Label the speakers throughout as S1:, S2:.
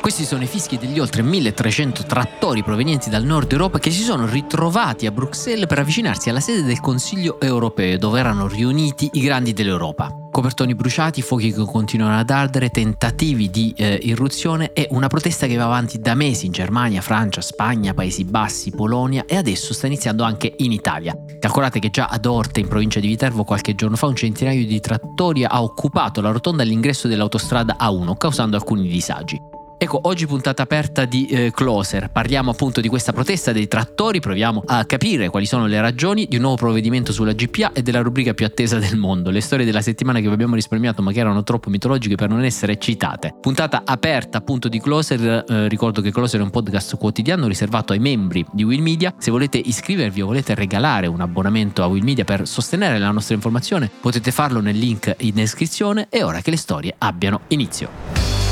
S1: Questi sono i fischi degli oltre 1300 trattori provenienti dal nord Europa che si sono ritrovati a Bruxelles per avvicinarsi alla sede del Consiglio europeo dove erano riuniti i grandi dell'Europa. Copertoni bruciati, fuochi che continuano ad ardere, tentativi di eh, irruzione e una protesta che va avanti da mesi in Germania, Francia, Spagna, Paesi Bassi, Polonia e adesso sta iniziando anche in Italia. Calcolate che già ad Orte, in provincia di Viterbo, qualche giorno fa un centinaio di trattori ha occupato la rotonda all'ingresso dell'autostrada A1, causando alcuni disagi. Ecco, oggi puntata aperta di eh, Closer, parliamo appunto di questa protesta dei trattori, proviamo a capire quali sono le ragioni di un nuovo provvedimento sulla GPA e della rubrica più attesa del mondo, le storie della settimana che vi abbiamo risparmiato ma che erano troppo mitologiche per non essere citate. Puntata aperta appunto di Closer, eh, ricordo che Closer è un podcast quotidiano riservato ai membri di Will Media, se volete iscrivervi o volete regalare un abbonamento a Will Media per sostenere la nostra informazione potete farlo nel link in descrizione e ora che le storie abbiano inizio.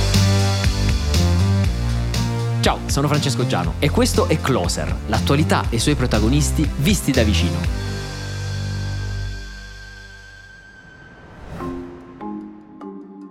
S1: Ciao, sono Francesco Giano e questo è Closer, l'attualità e i suoi protagonisti visti da vicino.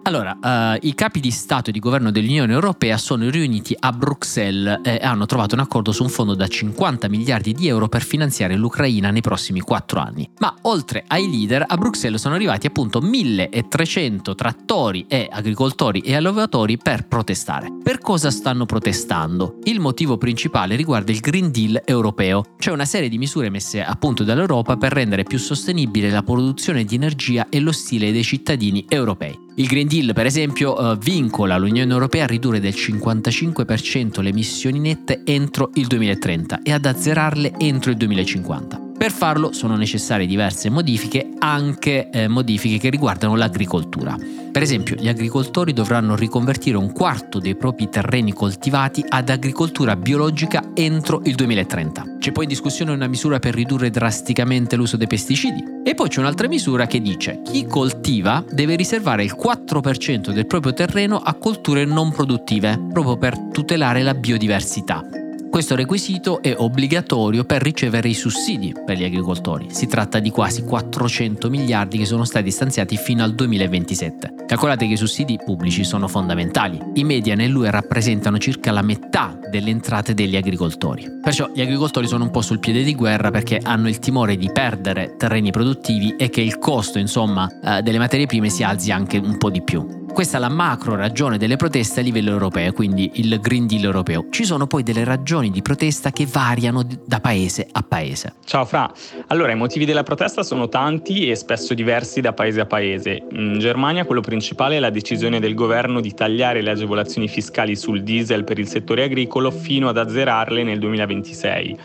S1: Allora, uh, i capi di Stato e di governo dell'Unione Europea sono riuniti a Bruxelles e hanno trovato un accordo su un fondo da 50 miliardi di euro per finanziare l'Ucraina nei prossimi quattro anni. Ma oltre ai leader, a Bruxelles sono arrivati appunto 1300 trattori e agricoltori e allevatori per protestare. Per cosa stanno protestando? Il motivo principale riguarda il Green Deal europeo, cioè una serie di misure messe a punto dall'Europa per rendere più sostenibile la produzione di energia e lo stile dei cittadini europei. Il Green Deal, per esempio, eh, vincola l'Unione Europea a ridurre del 55% le emissioni nette entro il 2030 e ad azzerarle entro il 2050. Per farlo sono necessarie diverse modifiche, anche eh, modifiche che riguardano l'agricoltura. Per esempio, gli agricoltori dovranno riconvertire un quarto dei propri terreni coltivati ad agricoltura biologica entro il 2030. C'è poi in discussione una misura per ridurre drasticamente l'uso dei pesticidi. E poi c'è un'altra misura che dice chi coltiva deve riservare il 4% del proprio terreno a colture non produttive, proprio per tutelare la biodiversità. Questo requisito è obbligatorio per ricevere i sussidi per gli agricoltori. Si tratta di quasi 400 miliardi che sono stati stanziati fino al 2027. Calcolate che i sussidi pubblici sono fondamentali. I media nell'UE rappresentano circa la metà delle entrate degli agricoltori. Perciò gli agricoltori sono un po' sul piede di guerra perché hanno il timore di perdere terreni produttivi e che il costo, insomma, eh, delle materie prime si alzi anche un po' di più. Questa è la macro ragione delle proteste a livello europeo, quindi il Green Deal europeo. Ci sono poi delle ragioni di protesta che variano da paese a paese.
S2: Ciao Fra, allora i motivi della protesta sono tanti e spesso diversi da paese a paese. In Germania quello principale è la decisione del governo di tagliare le agevolazioni fiscali sul diesel per il settore agricolo fino ad azzerarle nel 2026.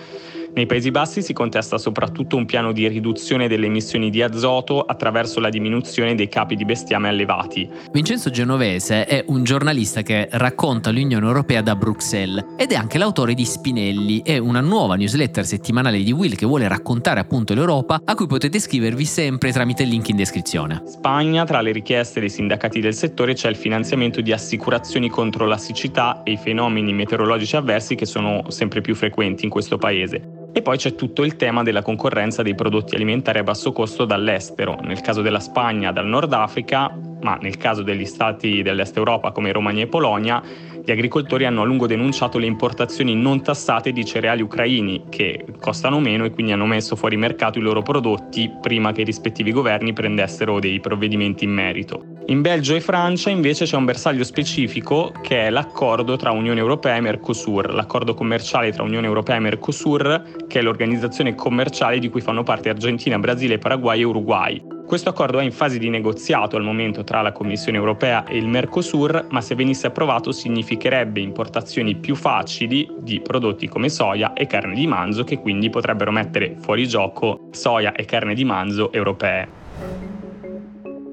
S2: Nei Paesi Bassi si contesta soprattutto un piano di riduzione delle emissioni di azoto attraverso la diminuzione dei capi di bestiame allevati.
S1: Vincenzo Genovese è un giornalista che racconta l'Unione Europea da Bruxelles ed è anche l'autore di Spinelli, è una nuova newsletter settimanale di Will che vuole raccontare appunto l'Europa a cui potete iscrivervi sempre tramite il link in descrizione.
S2: Spagna, tra le richieste dei sindacati del settore c'è il finanziamento di assicurazioni contro la siccità e i fenomeni meteorologici avversi che sono sempre più frequenti in questo paese. E poi c'è tutto il tema della concorrenza dei prodotti alimentari a basso costo dall'estero, nel caso della Spagna dal Nord Africa, ma nel caso degli stati dell'Est Europa come Romania e Polonia, gli agricoltori hanno a lungo denunciato le importazioni non tassate di cereali ucraini che costano meno e quindi hanno messo fuori mercato i loro prodotti prima che i rispettivi governi prendessero dei provvedimenti in merito. In Belgio e Francia invece c'è un bersaglio specifico che è l'accordo tra Unione Europea e Mercosur, l'accordo commerciale tra Unione Europea e Mercosur, che è l'organizzazione commerciale di cui fanno parte Argentina, Brasile, Paraguay e Uruguay. Questo accordo è in fase di negoziato al momento tra la Commissione europea e il Mercosur, ma se venisse approvato significherebbe importazioni più facili di prodotti come soia e carne di manzo che quindi potrebbero mettere fuori gioco soia e carne di manzo europee.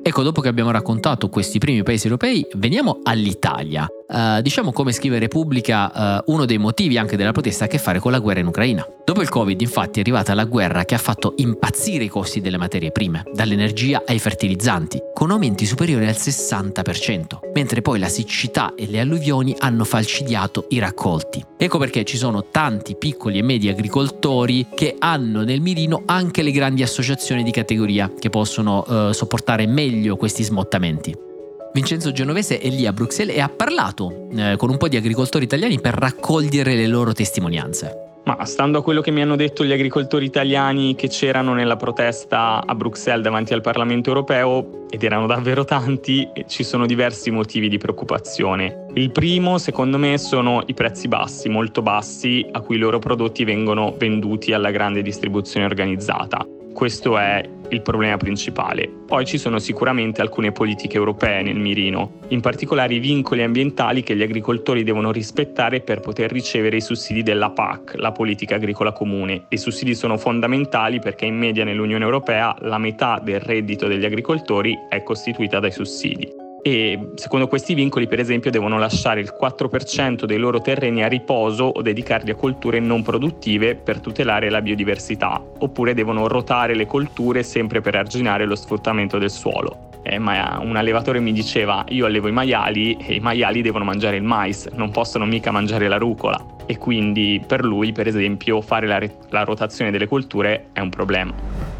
S1: Ecco, dopo che abbiamo raccontato questi primi paesi europei, veniamo all'Italia. Uh, diciamo come scrive Repubblica, uh, uno dei motivi anche della protesta ha a che fare con la guerra in Ucraina. Dopo il Covid, infatti, è arrivata la guerra che ha fatto impazzire i costi delle materie prime, dall'energia ai fertilizzanti, con aumenti superiori al 60%, mentre poi la siccità e le alluvioni hanno falcidiato i raccolti. Ecco perché ci sono tanti piccoli e medi agricoltori che hanno nel mirino anche le grandi associazioni di categoria che possono uh, sopportare meglio questi smottamenti. Vincenzo Genovese è lì a Bruxelles e ha parlato eh, con un po' di agricoltori italiani per raccogliere le loro testimonianze.
S2: Ma stando a quello che mi hanno detto gli agricoltori italiani che c'erano nella protesta a Bruxelles davanti al Parlamento europeo, ed erano davvero tanti, ci sono diversi motivi di preoccupazione. Il primo, secondo me, sono i prezzi bassi, molto bassi, a cui i loro prodotti vengono venduti alla grande distribuzione organizzata. Questo è il problema principale. Poi ci sono sicuramente alcune politiche europee nel mirino, in particolare i vincoli ambientali che gli agricoltori devono rispettare per poter ricevere i sussidi della PAC, la politica agricola comune. I sussidi sono fondamentali perché in media nell'Unione Europea la metà del reddito degli agricoltori è costituita dai sussidi e secondo questi vincoli per esempio devono lasciare il 4% dei loro terreni a riposo o dedicarli a colture non produttive per tutelare la biodiversità, oppure devono rotare le colture sempre per arginare lo sfruttamento del suolo. Eh, ma un allevatore mi diceva io allevo i maiali e i maiali devono mangiare il mais, non possono mica mangiare la rucola e quindi per lui per esempio fare la, la rotazione delle colture è un problema.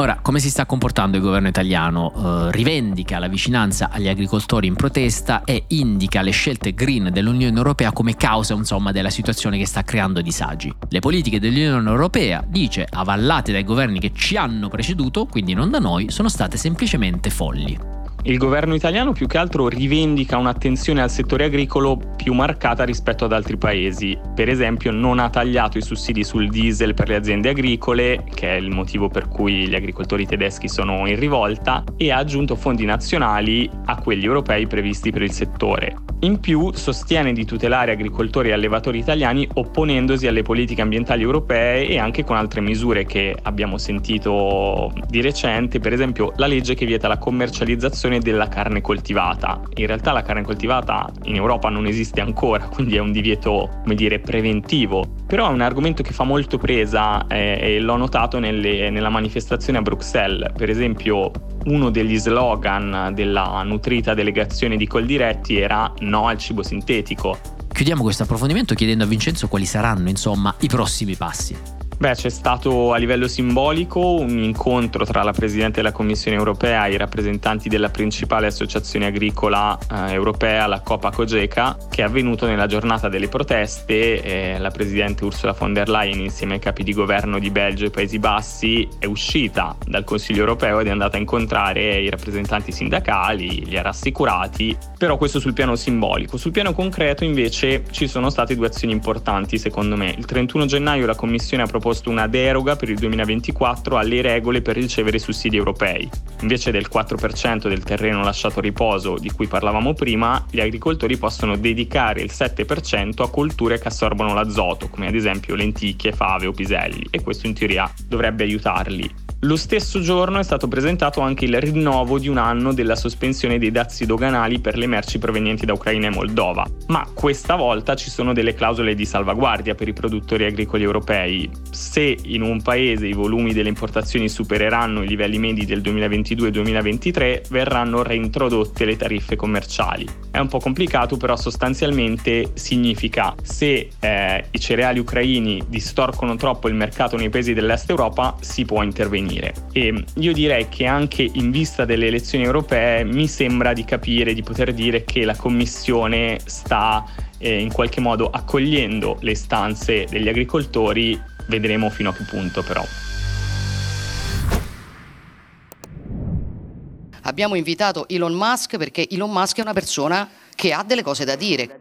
S1: Ora, come si sta comportando il governo italiano? Uh, rivendica la vicinanza agli agricoltori in protesta e indica le scelte green dell'Unione Europea come causa insomma, della situazione che sta creando disagi. Le politiche dell'Unione Europea, dice, avallate dai governi che ci hanno preceduto, quindi non da noi, sono state semplicemente folli.
S2: Il governo italiano più che altro rivendica un'attenzione al settore agricolo più marcata rispetto ad altri paesi. Per esempio non ha tagliato i sussidi sul diesel per le aziende agricole, che è il motivo per cui gli agricoltori tedeschi sono in rivolta, e ha aggiunto fondi nazionali a quelli europei previsti per il settore. In più sostiene di tutelare agricoltori e allevatori italiani opponendosi alle politiche ambientali europee e anche con altre misure che abbiamo sentito di recente, per esempio la legge che vieta la commercializzazione della carne coltivata. In realtà la carne coltivata in Europa non esiste ancora, quindi è un divieto, come dire, preventivo. Però è un argomento che fa molto presa eh, e l'ho notato nelle, nella manifestazione a Bruxelles. Per esempio uno degli slogan della nutrita delegazione di Coldiretti era no al cibo sintetico.
S1: Chiudiamo questo approfondimento chiedendo a Vincenzo quali saranno, insomma, i prossimi passi.
S2: Beh, c'è stato a livello simbolico un incontro tra la Presidente della Commissione europea e i rappresentanti della principale associazione agricola eh, europea, la Copa Cogeca, che è avvenuto nella giornata delle proteste. Eh, la Presidente Ursula von der Leyen, insieme ai capi di governo di Belgio e Paesi Bassi, è uscita dal Consiglio europeo ed è andata a incontrare i rappresentanti sindacali, li ha rassicurati, però questo sul piano simbolico. Sul piano concreto invece ci sono state due azioni importanti secondo me. Il 31 gennaio la Commissione ha proposto proposto una deroga per il 2024 alle regole per ricevere sussidi europei. Invece del 4% del terreno lasciato a riposo di cui parlavamo prima, gli agricoltori possono dedicare il 7% a colture che assorbono l'azoto, come ad esempio lenticchie, fave o piselli, e questo in teoria dovrebbe aiutarli. Lo stesso giorno è stato presentato anche il rinnovo di un anno della sospensione dei dazi doganali per le merci provenienti da Ucraina e Moldova, ma questa volta ci sono delle clausole di salvaguardia per i produttori agricoli europei. Se in un paese i volumi delle importazioni supereranno i livelli medi del 2022-2023, verranno reintrodotte le tariffe commerciali. È un po' complicato, però sostanzialmente significa se eh, i cereali ucraini distorcono troppo il mercato nei paesi dell'est Europa, si può intervenire avvenire. E io direi che anche in vista delle elezioni europee mi sembra di capire, di poter dire che la Commissione sta eh, in qualche modo accogliendo le istanze degli agricoltori, vedremo fino a che punto però.
S3: Abbiamo invitato Elon Musk perché Elon Musk è una persona che ha delle cose da dire.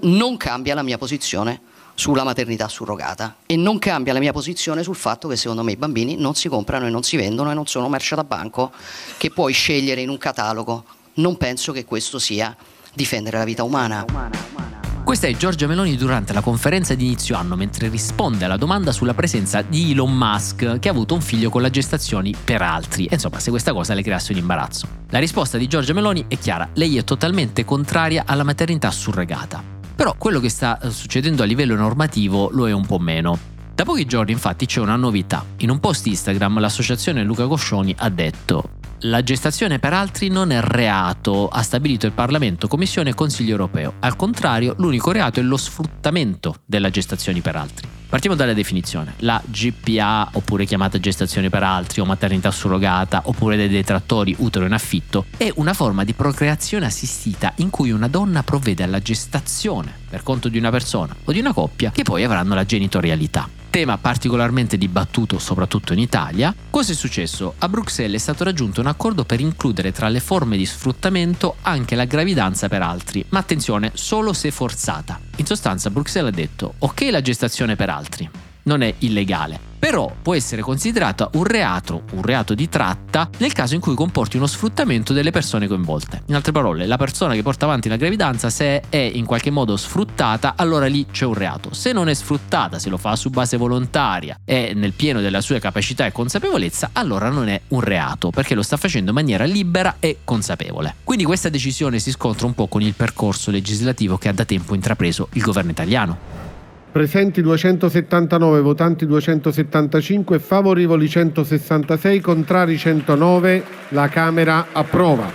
S3: Non cambia la mia posizione sulla maternità surrogata e non cambia la mia posizione sul fatto che secondo me i bambini non si comprano e non si vendono e non sono merce da banco che puoi scegliere in un catalogo. Non penso che questo sia difendere la vita umana.
S1: Questa è Giorgia Meloni durante la conferenza di inizio anno mentre risponde alla domanda sulla presenza di Elon Musk che ha avuto un figlio con la gestazione per altri e insomma se questa cosa le creasse un imbarazzo. La risposta di Giorgia Meloni è chiara, lei è totalmente contraria alla maternità surrogata. Però quello che sta eh, succedendo a livello normativo lo è un po' meno. Da pochi giorni infatti c'è una novità. In un post Instagram l'associazione Luca Coscioni ha detto la gestazione per altri non è reato, ha stabilito il Parlamento, Commissione e Consiglio europeo. Al contrario, l'unico reato è lo sfruttamento della gestazione per altri. Partiamo dalla definizione. La GPA, oppure chiamata gestazione per altri, o maternità surrogata, oppure dei detrattori utero in affitto, è una forma di procreazione assistita in cui una donna provvede alla gestazione per conto di una persona o di una coppia che poi avranno la genitorialità tema particolarmente dibattuto soprattutto in Italia, cosa è successo? A Bruxelles è stato raggiunto un accordo per includere tra le forme di sfruttamento anche la gravidanza per altri, ma attenzione, solo se forzata. In sostanza Bruxelles ha detto ok la gestazione per altri, non è illegale, però può essere considerata un reato, un reato di tratta, nel caso in cui comporti uno sfruttamento delle persone coinvolte. In altre parole, la persona che porta avanti la gravidanza, se è in qualche modo sfruttata, allora lì c'è un reato. Se non è sfruttata, se lo fa su base volontaria e nel pieno della sua capacità e consapevolezza, allora non è un reato, perché lo sta facendo in maniera libera e consapevole. Quindi questa decisione si scontra un po' con il percorso legislativo che ha da tempo intrapreso il governo italiano.
S4: Presenti 279, votanti 275, favorevoli 166, contrari 109. La Camera approva.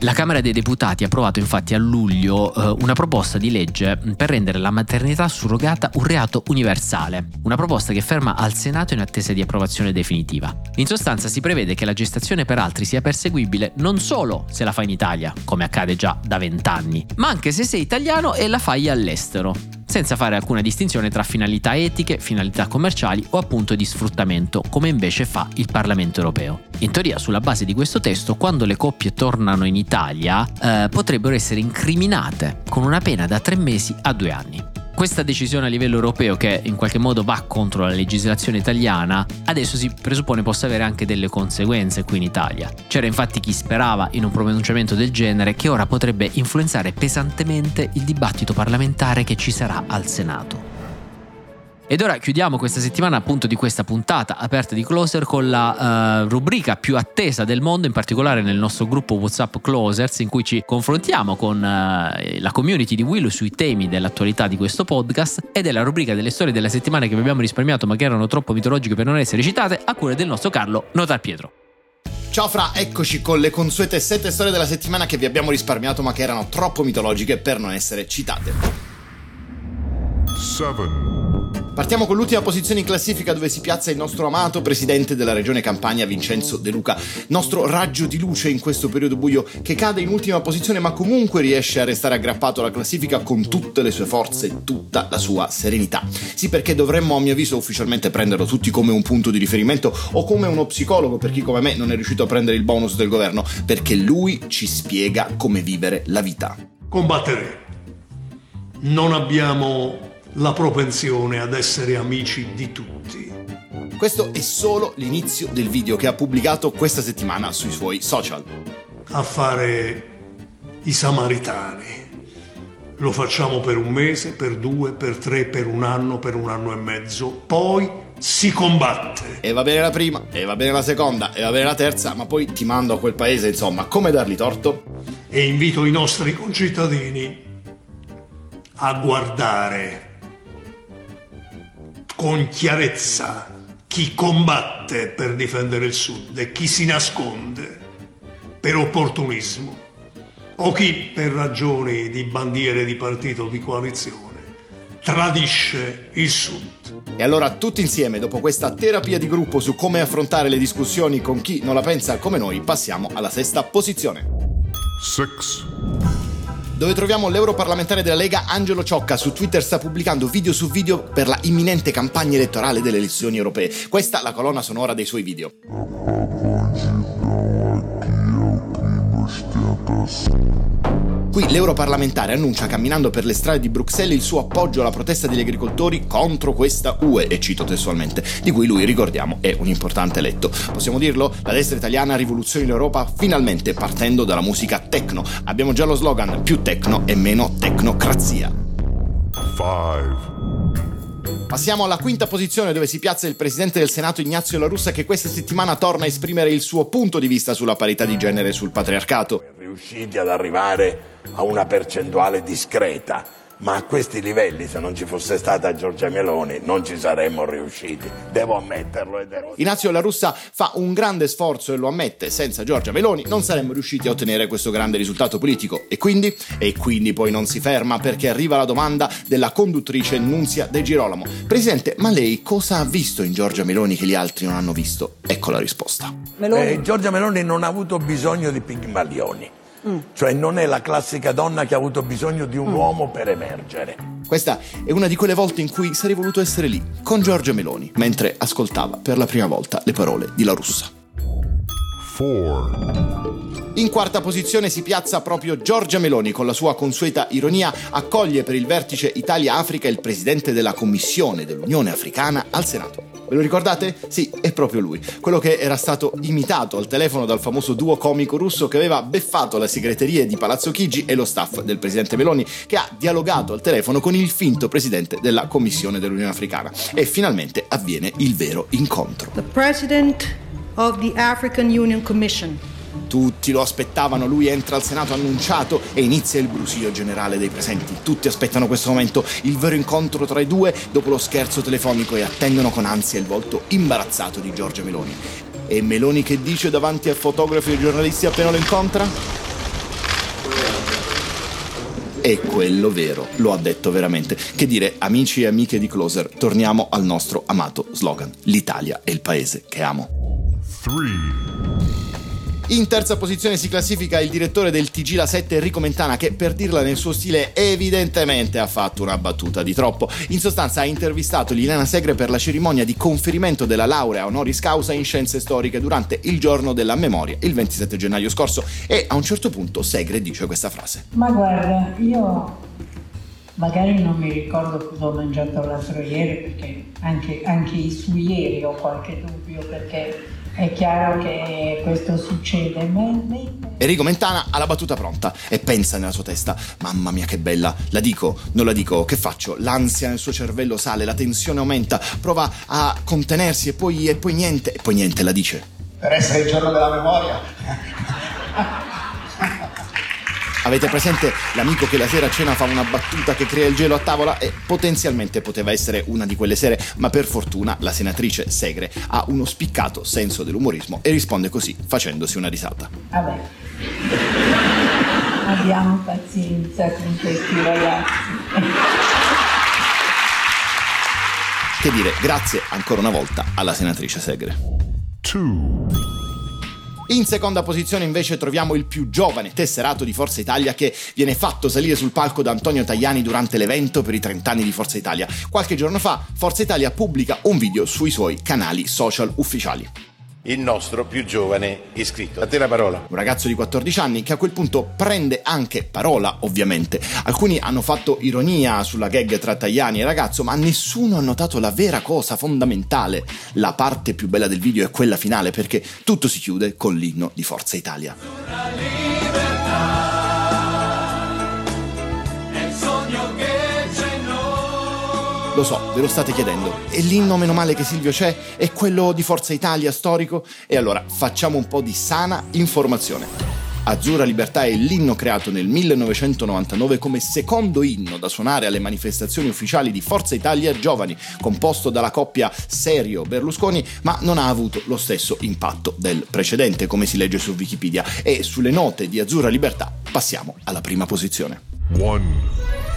S1: La Camera dei Deputati ha approvato infatti a luglio eh, una proposta di legge per rendere la maternità surrogata un reato universale, una proposta che ferma al Senato in attesa di approvazione definitiva. In sostanza si prevede che la gestazione per altri sia perseguibile non solo se la fa in Italia, come accade già da vent'anni, ma anche se sei italiano e la fai all'estero senza fare alcuna distinzione tra finalità etiche, finalità commerciali o appunto di sfruttamento, come invece fa il Parlamento europeo. In teoria, sulla base di questo testo, quando le coppie tornano in Italia, eh, potrebbero essere incriminate con una pena da tre mesi a due anni. Questa decisione a livello europeo, che in qualche modo va contro la legislazione italiana, adesso si presuppone possa avere anche delle conseguenze qui in Italia. C'era infatti chi sperava in un pronunciamento del genere che ora potrebbe influenzare pesantemente il dibattito parlamentare che ci sarà al Senato. Ed ora chiudiamo questa settimana appunto di questa puntata aperta di Closer con la uh, rubrica più attesa del mondo, in particolare nel nostro gruppo WhatsApp Closers, in cui ci confrontiamo con uh, la community di Willow sui temi dell'attualità di questo podcast ed è la rubrica delle storie della settimana che vi abbiamo risparmiato ma che erano troppo mitologiche per non essere citate, a cura del nostro Carlo Notar Pietro.
S5: Ciao Fra, eccoci con le consuete sette storie della settimana che vi abbiamo risparmiato ma che erano troppo mitologiche per non essere citate. 7 Partiamo con l'ultima posizione in classifica dove si piazza il nostro amato presidente della regione Campania Vincenzo De Luca, nostro raggio di luce in questo periodo buio che cade in ultima posizione ma comunque riesce a restare aggrappato alla classifica con tutte le sue forze e tutta la sua serenità. Sì perché dovremmo a mio avviso ufficialmente prenderlo tutti come un punto di riferimento o come uno psicologo per chi come me non è riuscito a prendere il bonus del governo perché lui ci spiega come vivere la vita.
S6: Combattere. Non abbiamo la propensione ad essere amici di tutti.
S5: Questo è solo l'inizio del video che ha pubblicato questa settimana sui suoi social.
S6: A fare i samaritani. Lo facciamo per un mese, per due, per tre, per un anno, per un anno e mezzo. Poi si combatte.
S5: E va bene la prima, e va bene la seconda, e va bene la terza, ma poi ti mando a quel paese, insomma, come dargli torto?
S6: E invito i nostri concittadini a guardare con chiarezza chi combatte per difendere il Sud e chi si nasconde per opportunismo o chi per ragioni di bandiere di partito o di coalizione tradisce il Sud.
S5: E allora tutti insieme, dopo questa terapia di gruppo su come affrontare le discussioni con chi non la pensa come noi, passiamo alla sesta posizione. Six dove troviamo l'europarlamentare della Lega Angelo Ciocca. Su Twitter sta pubblicando video su video per la imminente campagna elettorale delle elezioni europee. Questa è la colonna sonora dei suoi video. Qui l'europarlamentare annuncia camminando per le strade di Bruxelles il suo appoggio alla protesta degli agricoltori contro questa UE, e cito testualmente, di cui lui, ricordiamo, è un importante eletto. Possiamo dirlo? La destra italiana rivoluzioni l'Europa finalmente partendo dalla musica techno. Abbiamo già lo slogan più techno e meno tecnocrazia. Five. Passiamo alla quinta posizione dove si piazza il presidente del Senato Ignazio La Russa che questa settimana torna a esprimere il suo punto di vista sulla parità di genere e sul patriarcato.
S7: Riusciti ad arrivare a una percentuale discreta ma a questi livelli se non ci fosse stata Giorgia Meloni non ci saremmo riusciti, devo ammetterlo. E devo...
S5: Inazio La Russa fa un grande sforzo e lo ammette, senza Giorgia Meloni non saremmo riusciti a ottenere questo grande risultato politico e quindi, e quindi poi non si ferma perché arriva la domanda della conduttrice Nunzia De Girolamo. Presidente, ma lei cosa ha visto in Giorgia Meloni che gli altri non hanno visto? Ecco la risposta.
S7: Meloni. Eh, Giorgia Meloni non ha avuto bisogno di pigmalioni Mm. Cioè non è la classica donna che ha avuto bisogno di un mm. uomo per emergere.
S5: Questa è una di quelle volte in cui sarei voluto essere lì, con Giorgia Meloni, mentre ascoltava per la prima volta le parole di La Russa. 4. In quarta posizione si piazza proprio Giorgia Meloni con la sua consueta ironia, accoglie per il vertice Italia-Africa il presidente della Commissione dell'Unione Africana al Senato. Ve lo ricordate? Sì, è proprio lui, quello che era stato imitato al telefono dal famoso duo comico russo che aveva beffato le segreterie di Palazzo Chigi e lo staff del presidente Meloni, che ha dialogato al telefono con il finto presidente della Commissione dell'Unione Africana. E finalmente avviene il vero incontro.
S8: The President of the African Union Commission
S5: tutti lo aspettavano, lui entra al Senato annunciato e inizia il brusio generale dei presenti. Tutti aspettano questo momento, il vero incontro tra i due dopo lo scherzo telefonico e attendono con ansia il volto imbarazzato di Giorgia Meloni. E Meloni che dice davanti a fotografi e giornalisti appena lo incontra? È quello vero, lo ha detto veramente. Che dire, amici e amiche di Closer, torniamo al nostro amato slogan. L'Italia è il paese che amo. 3. In terza posizione si classifica il direttore del TG La 7 Enrico Mentana che per dirla nel suo stile evidentemente ha fatto una battuta di troppo. In sostanza ha intervistato Liliana Segre per la cerimonia di conferimento della laurea honoris causa in scienze storiche durante il giorno della memoria, il 27 gennaio scorso e a un certo punto Segre dice questa frase.
S9: Ma guarda, io magari non mi ricordo cosa ho mangiato l'altro ieri perché anche, anche su ieri ho qualche dubbio perché è chiaro che questo succede.
S5: Enrico Mentana ha la battuta pronta e pensa nella sua testa: Mamma mia, che bella! La dico, non la dico, che faccio? L'ansia nel suo cervello sale, la tensione aumenta, prova a contenersi e poi, e poi niente, e poi niente, la dice.
S10: Per essere il giorno della memoria.
S5: Avete presente l'amico che la sera a cena fa una battuta che crea il gelo a tavola? E potenzialmente poteva essere una di quelle sere, ma per fortuna la senatrice Segre ha uno spiccato senso dell'umorismo e risponde così, facendosi una risata.
S9: Vabbè. Abbiamo pazienza con questi ragazzi.
S5: Che dire, grazie ancora una volta alla senatrice Segre. Two. In seconda posizione invece troviamo il più giovane tesserato di Forza Italia che viene fatto salire sul palco da Antonio Tajani durante l'evento per i 30 anni di Forza Italia. Qualche giorno fa Forza Italia pubblica un video sui suoi canali social ufficiali
S11: il nostro più giovane iscritto. A te la parola.
S5: Un ragazzo di 14 anni che a quel punto prende anche parola, ovviamente. Alcuni hanno fatto ironia sulla gag tra Tajani e ragazzo, ma nessuno ha notato la vera cosa fondamentale. La parte più bella del video è quella finale perché tutto si chiude con l'inno di Forza Italia. Lo so, ve lo state chiedendo. E l'inno meno male che Silvio c'è? È quello di Forza Italia storico? E allora facciamo un po' di sana informazione. Azzurra Libertà è l'inno creato nel 1999 come secondo inno da suonare alle manifestazioni ufficiali di Forza Italia Giovani, composto dalla coppia Serio-Berlusconi, ma non ha avuto lo stesso impatto del precedente, come si legge su Wikipedia. E sulle note di Azzurra Libertà passiamo alla prima posizione. One.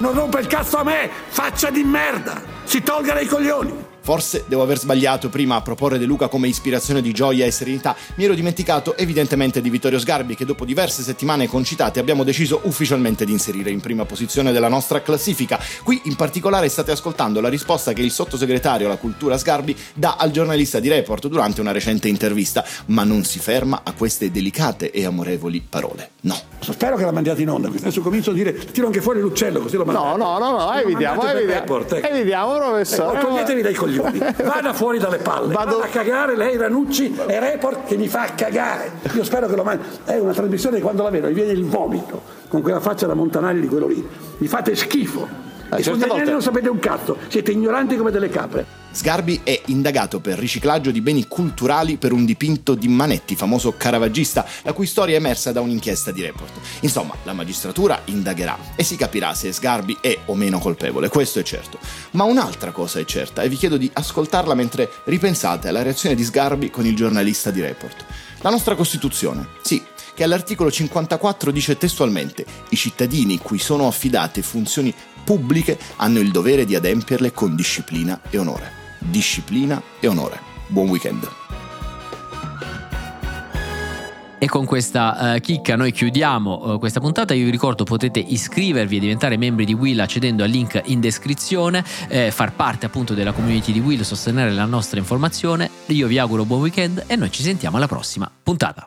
S12: Non rompe il cazzo a me! Faccia di merda! Si tolga dai coglioni!
S5: Forse devo aver sbagliato prima a proporre De Luca come ispirazione di gioia e serenità. Mi ero dimenticato evidentemente di Vittorio Sgarbi che dopo diverse settimane concitate abbiamo deciso ufficialmente di inserire in prima posizione della nostra classifica. Qui in particolare state ascoltando la risposta che il sottosegretario alla cultura Sgarbi dà al giornalista di Report durante una recente intervista, ma non si ferma a queste delicate e amorevoli parole. No.
S12: Spero che la mandiate in onda, adesso comincio a dire, tiro anche fuori l'uccello così lo mandate.
S13: No, no, no, no, evitiamo, evitiamo,
S12: ecco.
S13: evitiamo, professore.
S12: Eh, toglietevi dai coglioni, vada fuori dalle palle,
S13: Vado-
S12: vada a cagare lei Ranucci e Report che mi fa cagare. Io spero che lo mandi. È una trasmissione che quando la vedo mi viene il vomito, con quella faccia da Montanari di quello lì. Mi fate schifo.
S13: Eh,
S12: e
S13: certe volte-
S12: non sapete un cazzo, siete ignoranti come delle capre.
S5: Sgarbi è indagato per riciclaggio di beni culturali per un dipinto di Manetti, famoso caravaggista, la cui storia è emersa da un'inchiesta di report. Insomma, la magistratura indagherà e si capirà se Sgarbi è o meno colpevole, questo è certo. Ma un'altra cosa è certa e vi chiedo di ascoltarla mentre ripensate alla reazione di Sgarbi con il giornalista di report. La nostra Costituzione, sì, che all'articolo 54 dice testualmente i cittadini cui sono affidate funzioni pubbliche hanno il dovere di adempierle con disciplina e onore. Disciplina e onore. Buon weekend.
S1: E con questa eh, chicca noi chiudiamo eh, questa puntata. Io vi ricordo potete iscrivervi e diventare membri di Will accedendo al link in descrizione, eh, far parte appunto della community di Will, sostenere la nostra informazione. Io vi auguro buon weekend e noi ci sentiamo alla prossima puntata.